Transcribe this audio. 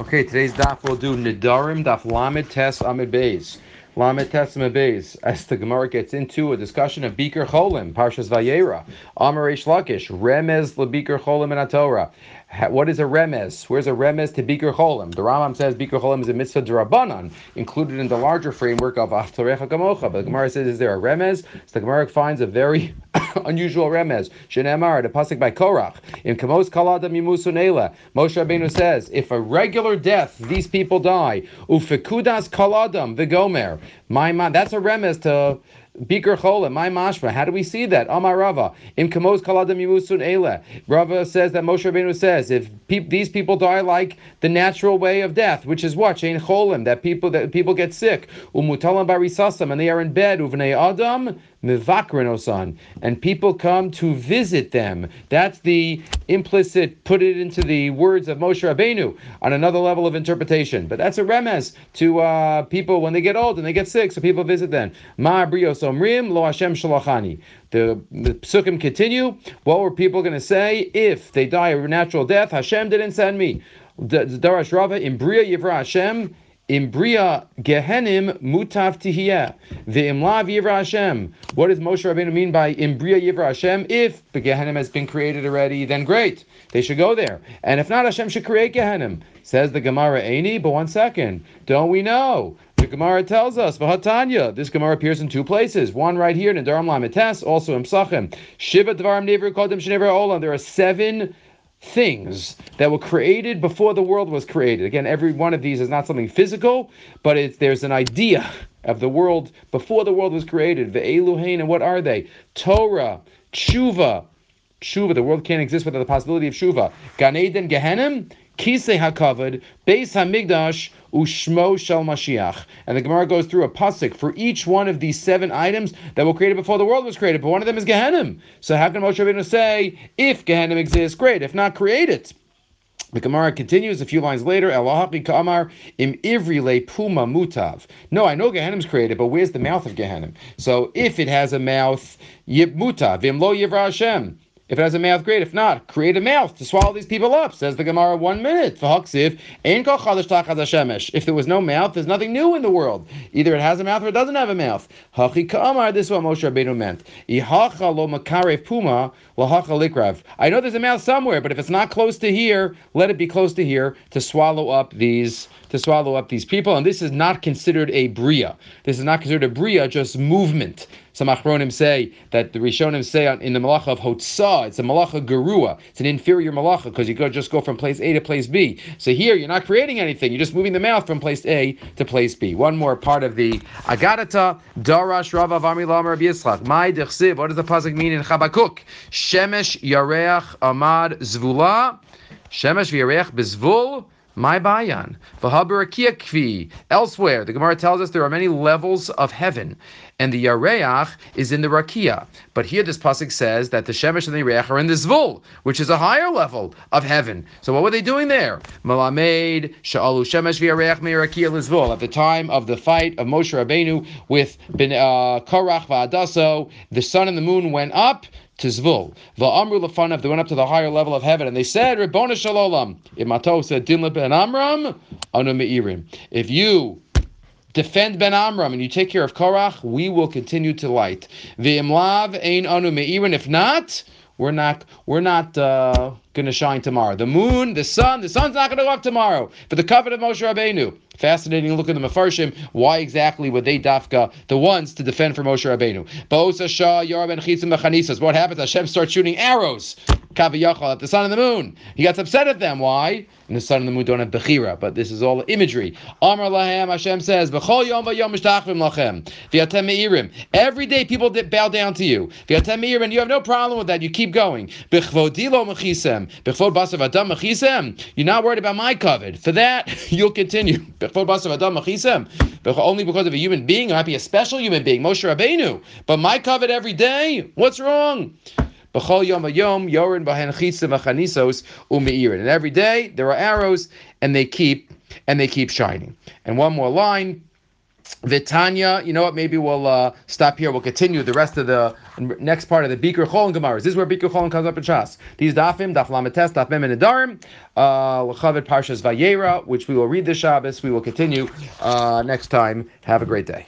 Okay, today's daf will do Nidarim, daf Lamed Tes Amid Beis. Lamed Tes Amid Beis. As the Gemara gets into a discussion of Bikur Cholim, Parshas Vayera, Amar Reish Lakish, Remez LeBikur Cholim in Torah. What is a remez? Where's a remez to Bikur Cholim? The Rambam says Bikur Cholim is a mitzvah drabanan, included in the larger framework of Aftarecha Gamocha. But the Gemara says, is there a remez? So the Gemara finds a very unusual remez. Shenemar, the pasuk by Korach. In Kamos Kalada Mimusunela, Moshe Rabbeinu says, if a regular death, these people die, ufekudas kaladam the Gomer. My man, that's a remez to Bikur Cholim, my mashma. How do we see that? Amar Rava. In Kamos Kaladam Yimusun Ele. Rava says that Moshe Rabbeinu says if pe- these people die like the natural way of death, which is what? Shein Cholim, that people that people get sick. Umutalam barisasam, and they are in bed. Uvnei Adam Mivakrin and people come to visit them. That's the implicit, put it into the words of Moshe Rabbeinu on another level of interpretation. But that's a remez to uh, people when they get old and they get sick, so people visit them. Ma brios omrim lo Hashem shalachani. The, the psukim continue. What were people going to say if they die a natural death? Hashem didn't send me. The Darash Rava in Bria Yivra Hashem Imbria Gehenim Mutav Tihiyah. The Imlav Yivra Hashem. What does Moshe Rabbeinu mean by Imbria Yivra Hashem? If the Gehenim has been created already, then great. They should go there. And if not, Hashem should create Gehenim. Says the Gemara Aini, but one second. Don't we know? Gemara tells us, Vahatanya, this Gemara appears in two places. One right here in Daram Lamites, also in Psachim. Shiva Dvarim Never Kodim Shnever Olam. There are seven things that were created before the world was created. Again, every one of these is not something physical, but it's, there's an idea of the world before the world was created. The Eluhain, and what are they? Torah, Tshuva, Tshuva. The world can't exist without the possibility of Tshuva. Gan Eden, Gehenim, Kisei HaKavod, Beis HaMigdash, Ushmo Shel Mashiach. And the Gemara goes through a pasuk for each one of these seven items that were created before the world was created. But one of them is Gehenim. So how can Moshe Rabbeinu say, if Gehenim exists, great. If not, create it. The Gemara continues a few lines later. Elahaki Kamar im ivri le puma mutav. No, I know Gehenim's created, but where's the mouth of Gehenim? So if it has a mouth, yib mutav im lo yivra Hashem. If it has a mouth, great. If not, create a mouth to swallow these people up. Says the Gemara, one minute. If there was no mouth, there's nothing new in the world. Either it has a mouth or it doesn't have a mouth. This is what Moshe Rabbeinu meant. I know there's a mouth somewhere, but if it's not close to here, let it be close to here to swallow up these to swallow up these people. And this is not considered a bria. This is not considered a bria, just movement. Some achronim say that the Rishonim say on, in the malacha of Hotzah, it's a malacha gerua. It's an inferior malacha because you could just go from place A to place B. So here you're not creating anything. You're just moving the mouth from place A to place B. One more part of the Agadata, Darash Rava Vami Lamar Rabbi Yitzchak. My dechsiv. What does the pasuk mean in Chabakuk? Shemesh Yareach Amad Zvula. Shemesh Yareach Bezvul. My bayan. kvi. Elsewhere, the Gemara tells us there are many levels of heaven, and the Yareach is in the Rakia. But here this pasuk says that the Shemesh and the Yareach are in the Zvul, which is a higher level of heaven. So what were they doing there? Malamed, Sha'alu Shemesh v'Yareach. At the time of the fight of Moshe Rabbeinu with ben, uh, Korach v'Adaso, the sun and the moon went up to Zvul. Va'amru lefanav, they went up to the higher level of heaven, and they said, Rabbona Shalom. Imato said, Din ben Amram, anu me'irim. If you defend Ben Amram and you take care of Korach, we will continue to light. V'imlav ein anu me'irim. If not, we're not we're not uh, going to shine tomorrow. The moon, the sun, the sun's not going to go up tomorrow. For the covenant of Moshe Rabbeinu. Fascinating look at the Mefarshim. Why exactly were they dafka the ones to defend for Moshe Rabbeinu? Bo'sa shah yorban chizim mechanisas. What happens? Hashem starts shooting arrows Kaviyachal at the sun and the moon. He gets upset at them. Why? And the sun and the moon don't have Bechira, but this is all imagery. Amar Lahem, Hashem says, B'chol yom v'yom mishtachvim lachem. V'yatem me'irim. Every day people bow down to you. V'yatem me'irim, you have no problem with that. You keep going. B'chvodilo mechisem. You're not worried about my kavod. For that, you'll continue. Only because of a human being. It might be a special human being, Moshe Rabbeinu. But my kavod every day? What's wrong? And every day there are arrows, and they keep and they keep shining. And one more line. Vitanya, you know what? Maybe we'll uh, stop here. We'll continue the rest of the next part of the Bikur Cholim Gemaras. This is where Bikur Cholim comes up in Shas. These dafim, daf lametes, daf mem and nedarim, uh, L'chavet Parshas Vayera, which we will read this Shabbos. We will continue uh, next time. Have a great day.